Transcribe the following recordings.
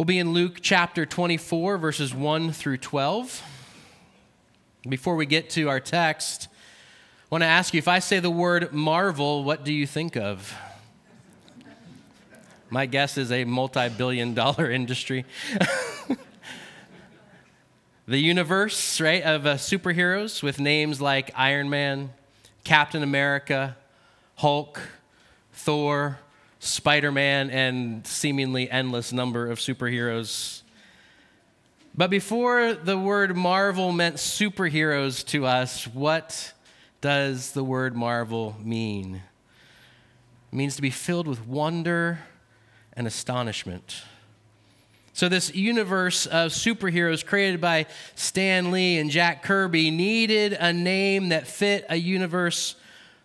We'll be in Luke chapter 24, verses 1 through 12. Before we get to our text, I want to ask you if I say the word marvel, what do you think of? My guess is a multi billion dollar industry. the universe, right, of uh, superheroes with names like Iron Man, Captain America, Hulk, Thor, Spider Man, and seemingly endless number of superheroes. But before the word Marvel meant superheroes to us, what does the word Marvel mean? It means to be filled with wonder and astonishment. So, this universe of superheroes created by Stan Lee and Jack Kirby needed a name that fit a universe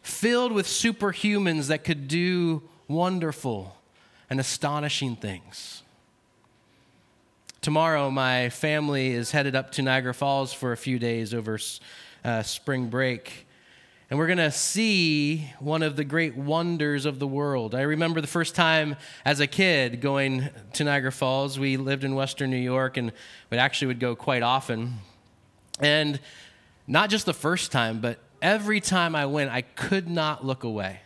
filled with superhumans that could do wonderful and astonishing things. Tomorrow, my family is headed up to Niagara Falls for a few days over uh, spring break. And we're going to see one of the great wonders of the world. I remember the first time as a kid going to Niagara Falls. We lived in Western New York and we actually would go quite often. And not just the first time, but every time I went, I could not look away.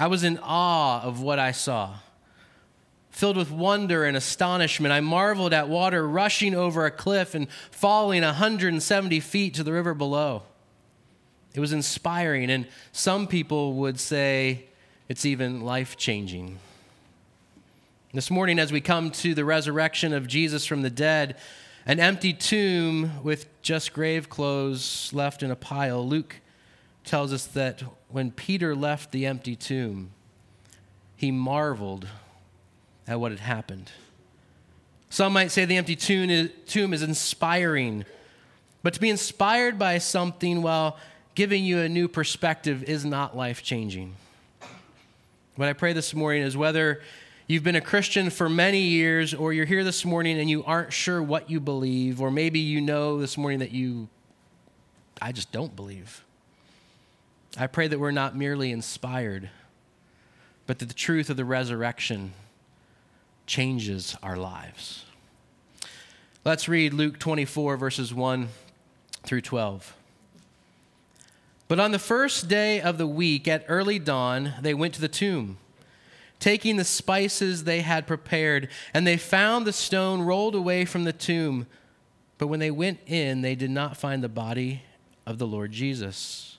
I was in awe of what I saw. Filled with wonder and astonishment, I marveled at water rushing over a cliff and falling 170 feet to the river below. It was inspiring, and some people would say it's even life changing. This morning, as we come to the resurrection of Jesus from the dead, an empty tomb with just grave clothes left in a pile, Luke tells us that when Peter left the empty tomb, he marveled at what had happened. Some might say the empty tomb is inspiring, but to be inspired by something while giving you a new perspective is not life changing. What I pray this morning is whether you've been a Christian for many years or you're here this morning and you aren't sure what you believe, or maybe you know this morning that you, I just don't believe. I pray that we're not merely inspired, but that the truth of the resurrection changes our lives. Let's read Luke 24, verses 1 through 12. But on the first day of the week, at early dawn, they went to the tomb, taking the spices they had prepared, and they found the stone rolled away from the tomb. But when they went in, they did not find the body of the Lord Jesus.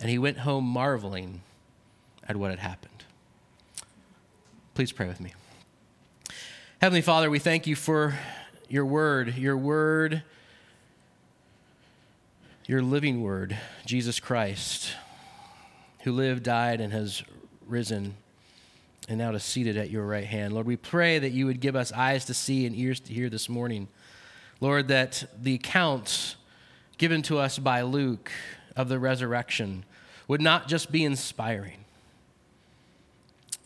and he went home marveling at what had happened. Please pray with me. Heavenly Father, we thank you for your word, your word, your living word, Jesus Christ, who lived, died, and has risen, and now is seated at your right hand. Lord, we pray that you would give us eyes to see and ears to hear this morning. Lord, that the account given to us by Luke of the resurrection would not just be inspiring,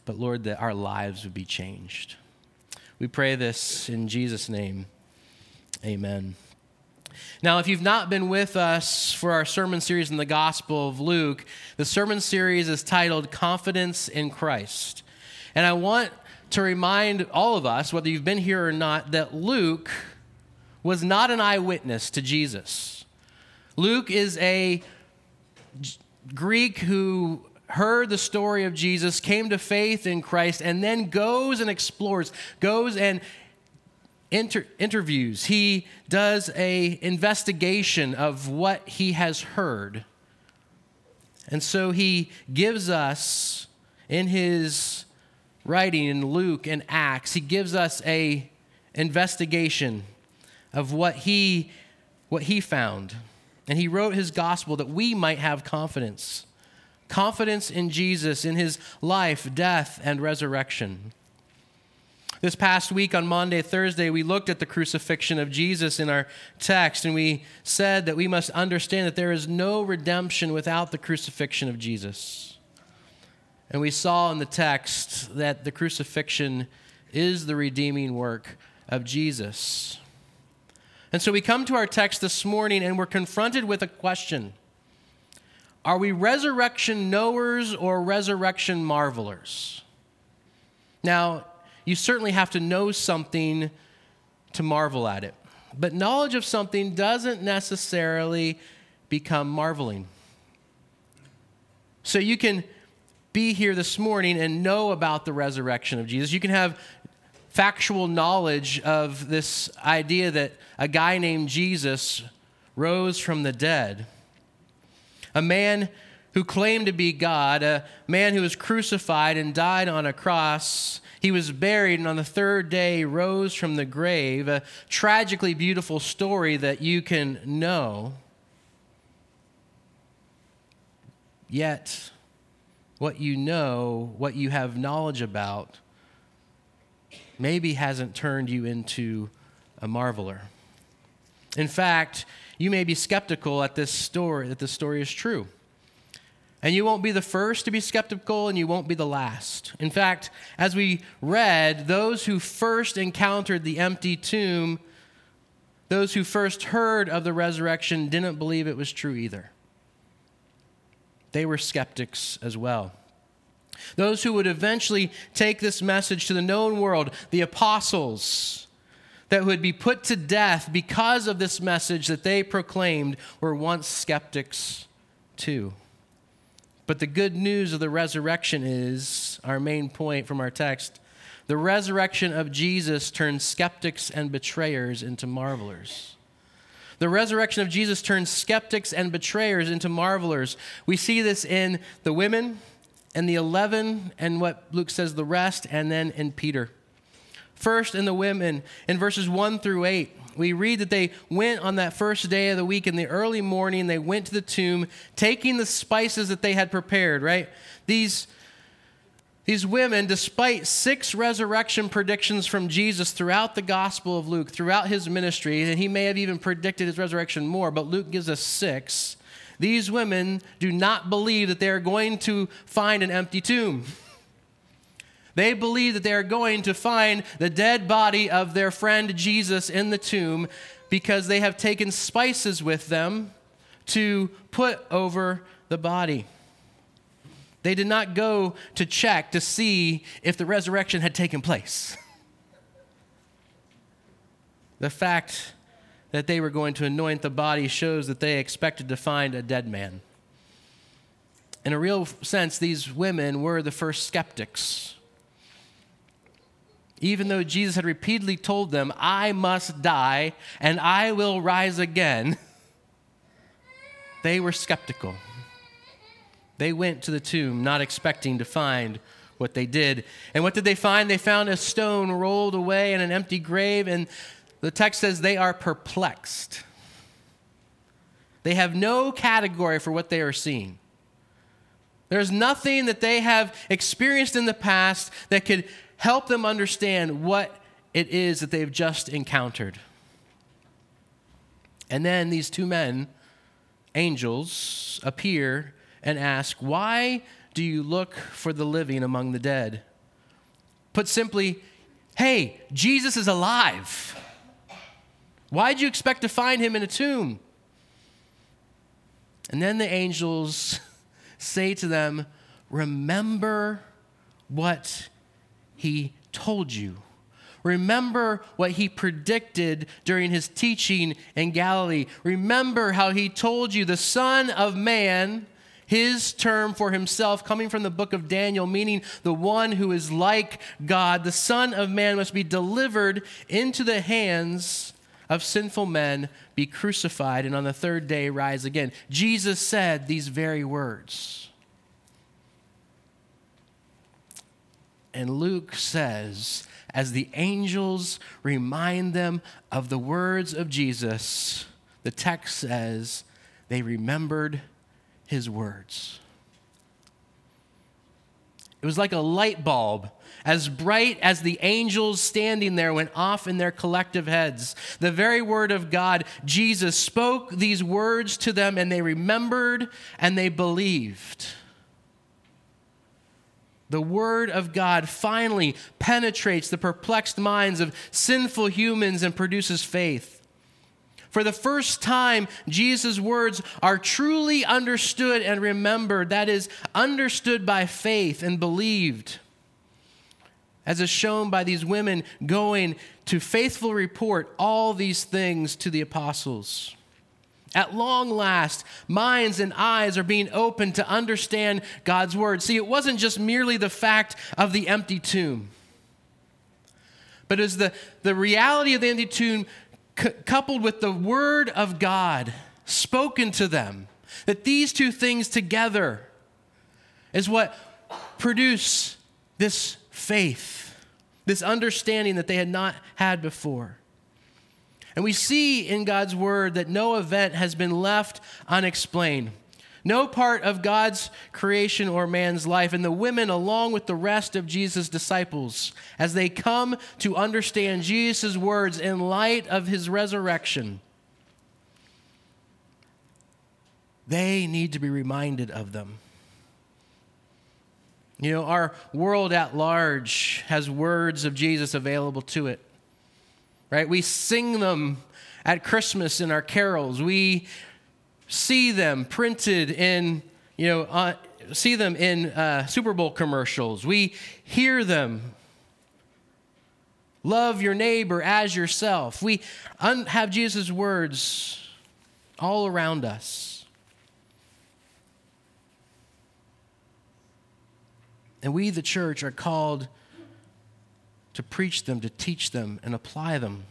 but Lord, that our lives would be changed. We pray this in Jesus' name. Amen. Now, if you've not been with us for our sermon series in the Gospel of Luke, the sermon series is titled Confidence in Christ. And I want to remind all of us, whether you've been here or not, that Luke was not an eyewitness to Jesus. Luke is a Greek who heard the story of Jesus, came to faith in Christ, and then goes and explores, goes and inter- interviews. He does a investigation of what he has heard. And so he gives us in his writing in Luke and Acts, he gives us a investigation of what he what he found. And he wrote his gospel that we might have confidence. Confidence in Jesus, in his life, death, and resurrection. This past week on Maundy, Thursday, we looked at the crucifixion of Jesus in our text, and we said that we must understand that there is no redemption without the crucifixion of Jesus. And we saw in the text that the crucifixion is the redeeming work of Jesus. And so we come to our text this morning and we're confronted with a question Are we resurrection knowers or resurrection marvelers? Now, you certainly have to know something to marvel at it. But knowledge of something doesn't necessarily become marveling. So you can be here this morning and know about the resurrection of Jesus. You can have factual knowledge of this idea that a guy named Jesus rose from the dead. A man who claimed to be God, a man who was crucified and died on a cross he was buried and on the third day rose from the grave. A tragically beautiful story that you can know. Yet, what you know, what you have knowledge about, maybe hasn't turned you into a marveler. In fact, you may be skeptical at this story, that this story is true. And you won't be the first to be skeptical, and you won't be the last. In fact, as we read, those who first encountered the empty tomb, those who first heard of the resurrection, didn't believe it was true either. They were skeptics as well. Those who would eventually take this message to the known world, the apostles, that would be put to death because of this message that they proclaimed, were once skeptics too. But the good news of the resurrection is our main point from our text. The resurrection of Jesus turns skeptics and betrayers into marvelers. The resurrection of Jesus turns skeptics and betrayers into marvelers. We see this in the women and the 11 and what Luke says the rest, and then in Peter. First, in the women, in verses 1 through 8 we read that they went on that first day of the week in the early morning. They went to the tomb, taking the spices that they had prepared, right? These, these women, despite six resurrection predictions from Jesus throughout the Gospel of Luke, throughout his ministry, and he may have even predicted his resurrection more, but Luke gives us six. These women do not believe that they are going to find an empty tomb. They believe that they are going to find the dead body of their friend Jesus in the tomb because they have taken spices with them to put over the body. They did not go to check to see if the resurrection had taken place. The fact that they were going to anoint the body shows that they expected to find a dead man. In a real sense, these women were the first skeptics even though Jesus had repeatedly told them, I must die and I will rise again, they were skeptical. They went to the tomb not expecting to find what they did. And what did they find? They found a stone rolled away and an empty grave, and the text says they are perplexed. They have no category for what they are seeing. There's nothing that they have experienced in the past that could help them understand what it is that they've just encountered. And then these two men, angels, appear and ask, Why do you look for the living among the dead? Put simply, Hey, Jesus is alive. Why'd you expect to find him in a tomb? And then the angels say to them, Remember what he told you. Remember what he predicted during his teaching in Galilee. Remember how he told you the Son of Man, his term for himself, coming from the book of Daniel, meaning the one who is like God. The Son of Man must be delivered into the hands of sinful men, be crucified, and on the third day rise again. Jesus said these very words. And Luke says, as the angels remind them of the words of Jesus, the text says they remembered his words. It was like a light bulb, as bright as the angels standing there went off in their collective heads. The very word of God, Jesus spoke these words to them, and they remembered and they believed the Word of God finally penetrates the perplexed minds of sinful humans and produces faith. For the first time, Jesus' words are truly understood and remembered, that is, understood by faith and believed, as is shown by these women going to faithful report all these things to the apostles. At long last, minds and eyes are being opened to understand God's word. See, it wasn't just merely the fact of the empty tomb, but as the, the reality of the empty tomb c- coupled with the word of God spoken to them, that these two things together is what produce this faith, this understanding that they had not had before. And we see in God's word that no event has been left unexplained. No part of God's creation or man's life, and the women, along with the rest of Jesus' disciples, as they come to understand Jesus' words in light of his resurrection, they need to be reminded of them. You know, our world at large has words of Jesus available to it right? We sing them at Christmas in our carols. We see them printed in, you know, uh, see them in uh, Super Bowl commercials. We hear them. Love your neighbor as yourself. We un- have Jesus' words all around us. And we, the church, are called to preach them, to teach them, and apply them.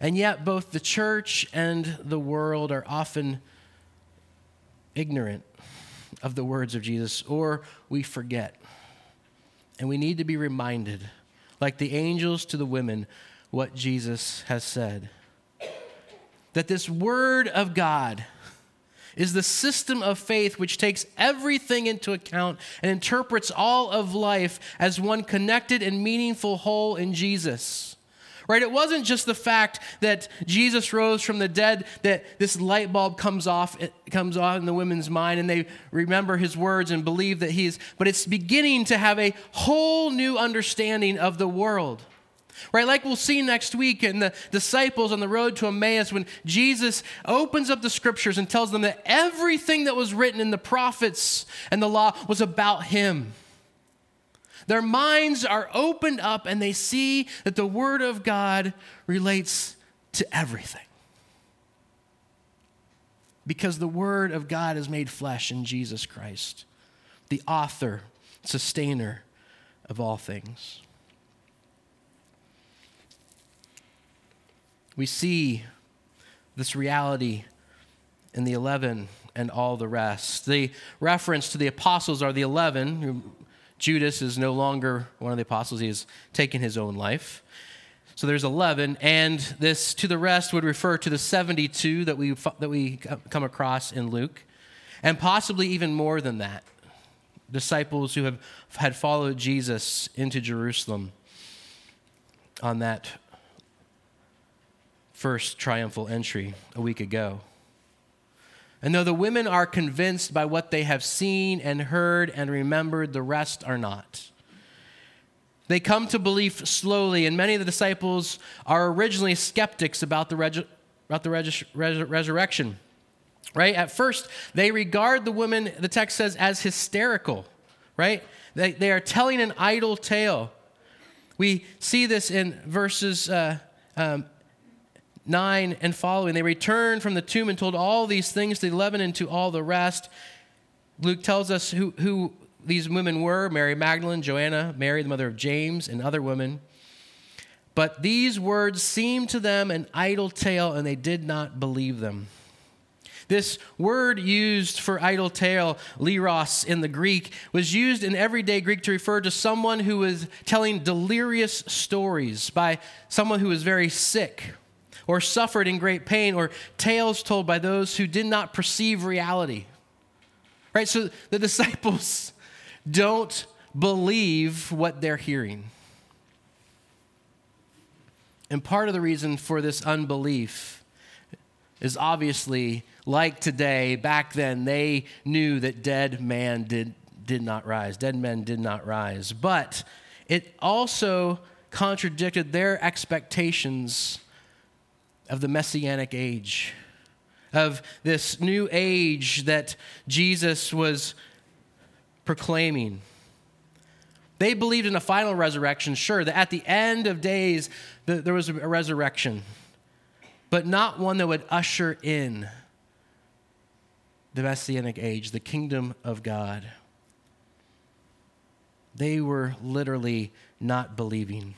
And yet, both the church and the world are often ignorant of the words of Jesus, or we forget. And we need to be reminded, like the angels to the women, what Jesus has said. That this word of God, is the system of faith which takes everything into account and interprets all of life as one connected and meaningful whole in Jesus. Right? It wasn't just the fact that Jesus rose from the dead that this light bulb comes off it comes off in the women's mind and they remember his words and believe that he's but it's beginning to have a whole new understanding of the world. Right, like we'll see next week in the disciples on the road to Emmaus when Jesus opens up the scriptures and tells them that everything that was written in the prophets and the law was about him. Their minds are opened up and they see that the Word of God relates to everything. Because the Word of God is made flesh in Jesus Christ, the author, sustainer of all things. We see this reality in the 11 and all the rest. The reference to the apostles are the 11. Judas is no longer one of the apostles, he has taken his own life. So there's 11, and this to the rest would refer to the 72 that we, that we come across in Luke, and possibly even more than that. Disciples who have had followed Jesus into Jerusalem on that first triumphal entry a week ago. And though the women are convinced by what they have seen and heard and remembered, the rest are not. They come to belief slowly, and many of the disciples are originally skeptics about the, reg- about the res- resurrection. Right? At first, they regard the women, the text says, as hysterical. Right? They, they are telling an idle tale. We see this in verses uh, um, 9 and following. They returned from the tomb and told all these things to the eleven and to all the rest. Luke tells us who, who these women were Mary Magdalene, Joanna, Mary, the mother of James, and other women. But these words seemed to them an idle tale, and they did not believe them. This word used for idle tale, leros in the Greek, was used in everyday Greek to refer to someone who was telling delirious stories by someone who was very sick or suffered in great pain, or tales told by those who did not perceive reality. Right? So the disciples don't believe what they're hearing. And part of the reason for this unbelief is obviously like today, back then, they knew that dead man did, did not rise. Dead men did not rise. But it also contradicted their expectations of the messianic age, of this new age that Jesus was proclaiming. They believed in a final resurrection, sure, that at the end of days there was a resurrection, but not one that would usher in the Messianic age, the kingdom of God. They were literally not believing.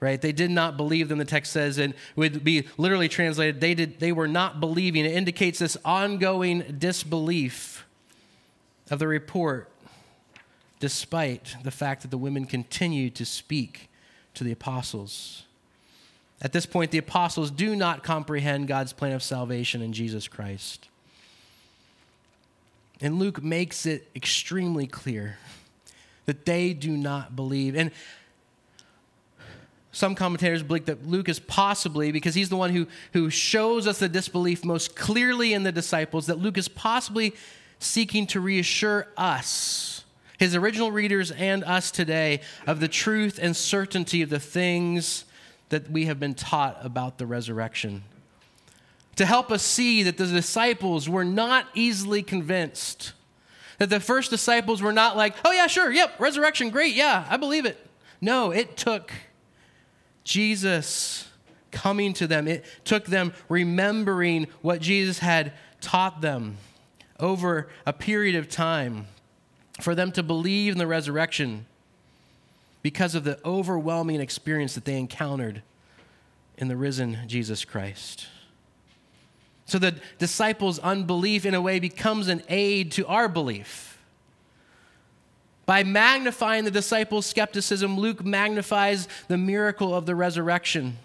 Right? They did not believe them, the text says, and would be literally translated, they, did, they were not believing. It indicates this ongoing disbelief of the report, despite the fact that the women continued to speak to the apostles. At this point, the apostles do not comprehend God's plan of salvation in Jesus Christ. And Luke makes it extremely clear that they do not believe. And some commentators believe that Luke is possibly, because he's the one who, who shows us the disbelief most clearly in the disciples, that Luke is possibly seeking to reassure us, his original readers and us today, of the truth and certainty of the things that we have been taught about the resurrection to help us see that the disciples were not easily convinced. That the first disciples were not like, oh, yeah, sure, yep, resurrection, great, yeah, I believe it. No, it took Jesus coming to them, it took them remembering what Jesus had taught them over a period of time for them to believe in the resurrection because of the overwhelming experience that they encountered in the risen Jesus Christ. So the disciples' unbelief, in a way, becomes an aid to our belief. By magnifying the disciples' skepticism, Luke magnifies the miracle of the resurrection.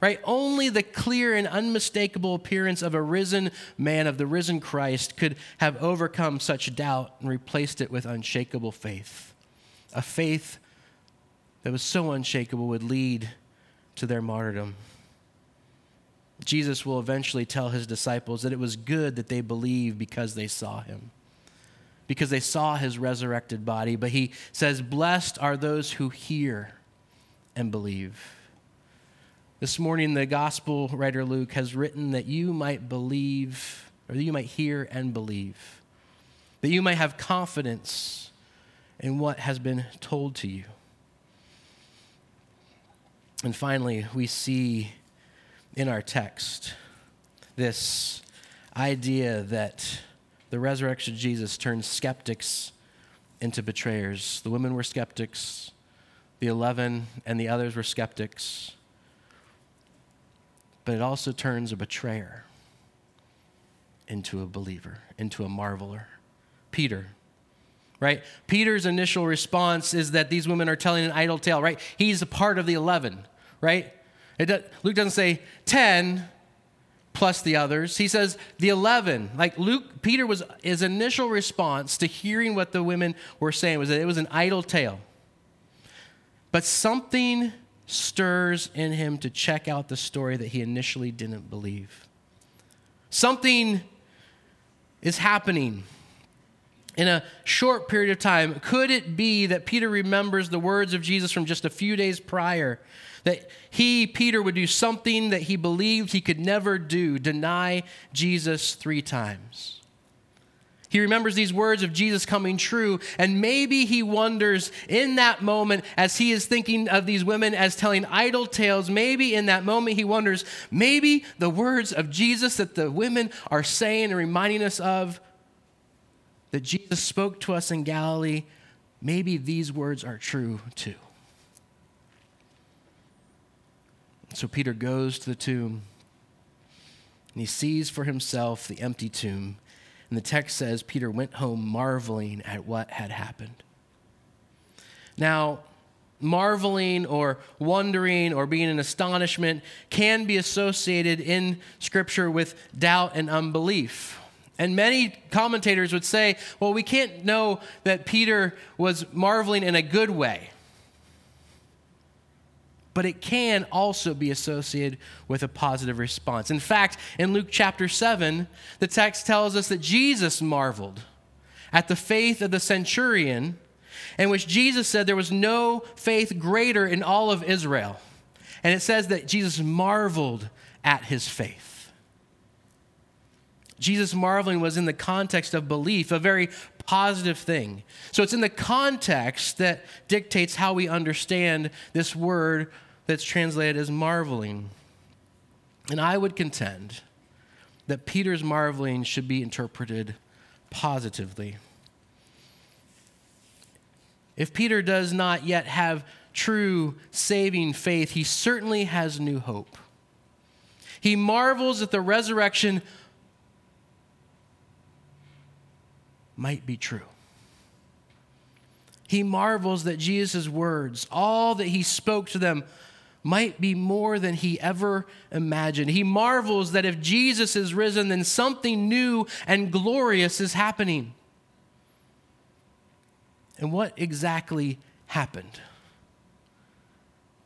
Right? Only the clear and unmistakable appearance of a risen man, of the risen Christ, could have overcome such doubt and replaced it with unshakable faith. A faith that was so unshakable would lead to their martyrdom. Jesus will eventually tell his disciples that it was good that they believed because they saw him, because they saw his resurrected body. But he says, Blessed are those who hear and believe. This morning, the gospel writer Luke has written that you might believe, or that you might hear and believe, that you might have confidence in what has been told to you. And finally, we see in our text this idea that the resurrection of Jesus turns skeptics into betrayers. The women were skeptics, the 11 and the others were skeptics. But it also turns a betrayer into a believer, into a marveler. Peter, right? Peter's initial response is that these women are telling an idle tale, right? He's a part of the 11, right? Does, Luke doesn't say 10 plus the others. He says the 11. Like Luke, Peter was, his initial response to hearing what the women were saying was that it was an idle tale. But something stirs in him to check out the story that he initially didn't believe. Something is happening in a short period of time. Could it be that Peter remembers the words of Jesus from just a few days prior that he, Peter, would do something that he believed he could never do deny Jesus three times. He remembers these words of Jesus coming true, and maybe he wonders in that moment, as he is thinking of these women as telling idle tales, maybe in that moment he wonders, maybe the words of Jesus that the women are saying and reminding us of that Jesus spoke to us in Galilee, maybe these words are true too. So Peter goes to the tomb and he sees for himself the empty tomb. And the text says Peter went home marveling at what had happened. Now, marveling or wondering or being in astonishment can be associated in Scripture with doubt and unbelief. And many commentators would say, well, we can't know that Peter was marveling in a good way. But it can also be associated with a positive response. In fact, in Luke chapter 7, the text tells us that Jesus marveled at the faith of the centurion in which Jesus said there was no faith greater in all of Israel. And it says that Jesus marveled at his faith. Jesus marveling was in the context of belief, a very positive thing. So it's in the context that dictates how we understand this word that's translated as marveling. And I would contend that Peter's marveling should be interpreted positively. If Peter does not yet have true saving faith, he certainly has new hope. He marvels at the resurrection might be true. He marvels that Jesus' words, all that he spoke to them, might be more than he ever imagined. He marvels that if Jesus is risen, then something new and glorious is happening. And what exactly happened?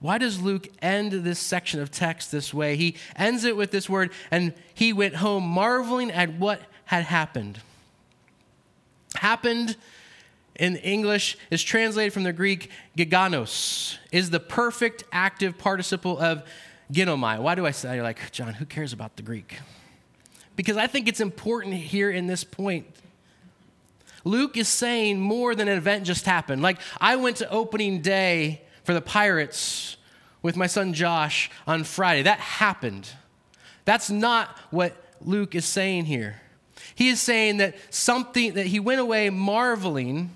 Why does Luke end this section of text this way? He ends it with this word, and he went home marveling at what had happened. Happened in English is translated from the Greek gegonos, is the perfect active participle of ginomai. Why do I say, you're like, John, who cares about the Greek? Because I think it's important here in this point Luke is saying more than an event just happened. Like, I went to opening day for the Pirates with my son Josh on Friday. That happened. That's not what Luke is saying here. He is saying that something, that he went away marveling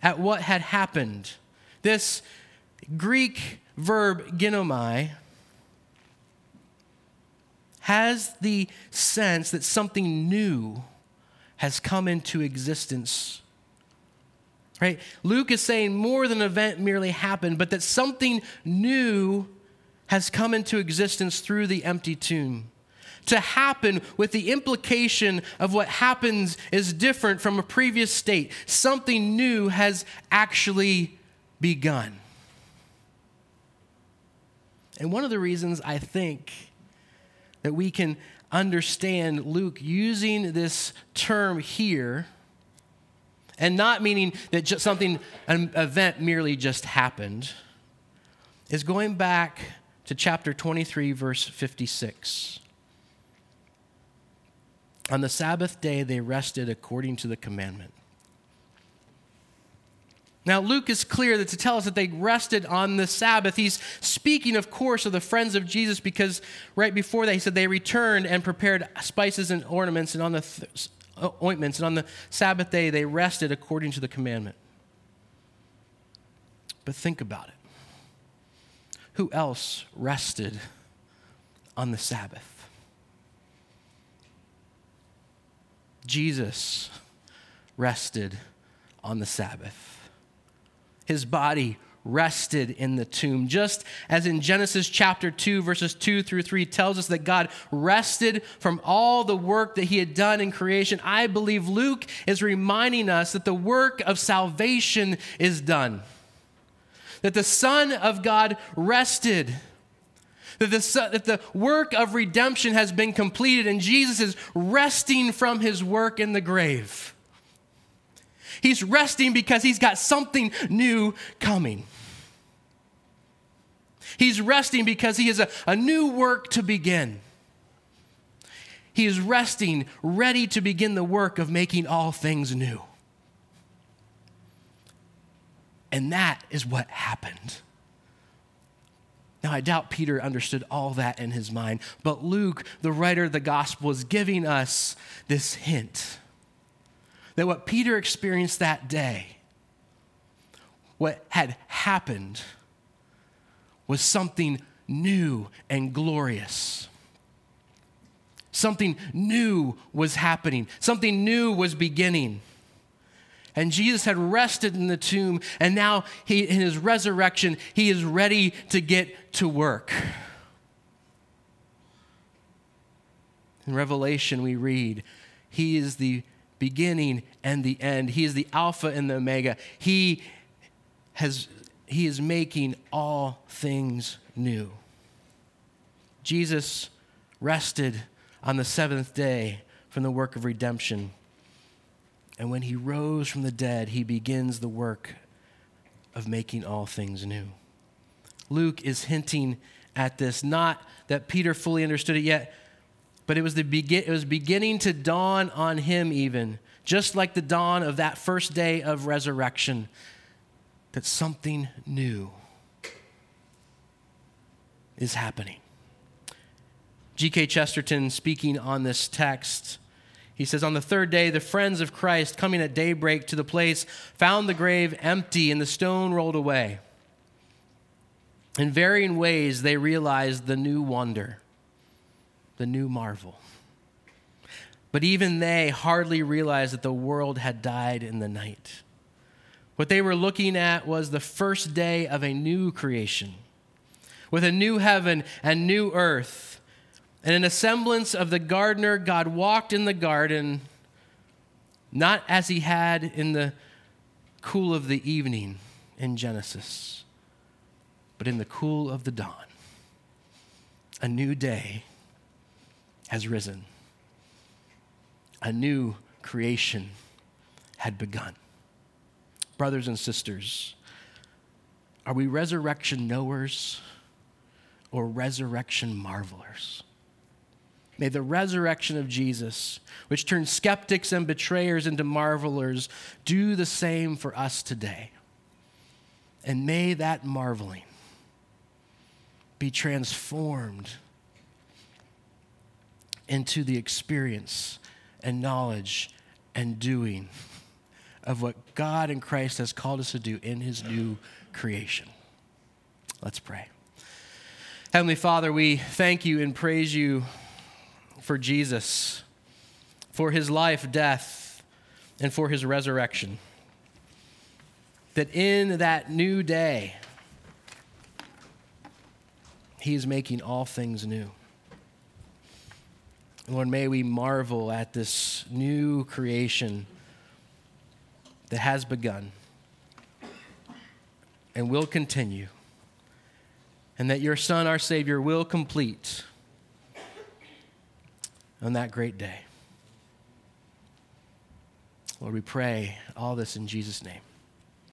at what had happened. This Greek verb ginomai has the sense that something new has come into existence. Right? Luke is saying more than an event merely happened, but that something new has come into existence through the empty tomb. To happen with the implication of what happens is different from a previous state. Something new has actually begun. And one of the reasons I think that we can understand Luke using this term here and not meaning that just something, an event merely just happened, is going back to chapter 23, verse 56. On the Sabbath day, they rested according to the commandment. Now, Luke is clear that to tell us that they rested on the Sabbath. He's speaking, of course, of the friends of Jesus because right before that, he said they returned and prepared spices and ornaments and on the th- uh, ointments, and on the Sabbath day, they rested according to the commandment. But think about it. Who else rested on the Sabbath? Jesus rested on the Sabbath his body rested in the tomb. Just as in Genesis chapter 2, verses 2 through 3 tells us that God rested from all the work that he had done in creation, I believe Luke is reminding us that the work of salvation is done. That the Son of God rested. That the, that the work of redemption has been completed, and Jesus is resting from his work in the grave. He's resting because he's got something new coming. He's resting because he has a, a new work to begin. He is resting, ready to begin the work of making all things new. And that is what happened. Now, I doubt Peter understood all that in his mind, but Luke, the writer of the gospel, is giving us this hint that what Peter experienced that day, what had happened, was something new and glorious. Something new was happening, something new was beginning. And Jesus had rested in the tomb, and now he, in his resurrection, he is ready to get to work. In Revelation, we read, He is the beginning and the end. He is the Alpha and the Omega. He, has, he is making all things new. Jesus rested on the seventh day from the work of redemption. And when he rose from the dead, he begins the work of making all things new. Luke is hinting at this, not that Peter fully understood it yet, but it was, the begin- it was beginning to dawn on him, even, just like the dawn of that first day of resurrection, that something new is happening. G.K. Chesterton, speaking on this text, he says, On the third day, the friends of Christ, coming at daybreak to the place, found the grave empty and the stone rolled away. In varying ways, they realized the new wonder, the new marvel. But even they hardly realized that the world had died in the night. What they were looking at was the first day of a new creation, with a new heaven and new earth and in a semblance of the gardener, God walked in the garden, not as he had in the cool of the evening in Genesis, but in the cool of the dawn. A new day has risen, a new creation had begun. Brothers and sisters, are we resurrection knowers or resurrection marvelers? May the resurrection of Jesus, which turned skeptics and betrayers into marvelers, do the same for us today. And may that marveling be transformed into the experience and knowledge and doing of what God and Christ has called us to do in his new creation. Let's pray. Heavenly Father, we thank you and praise you for Jesus, for his life, death, and for his resurrection. That in that new day, he is making all things new. Lord, may we marvel at this new creation that has begun and will continue, and that your Son, our Savior, will complete on that great day. Lord, we pray all this in Jesus' name.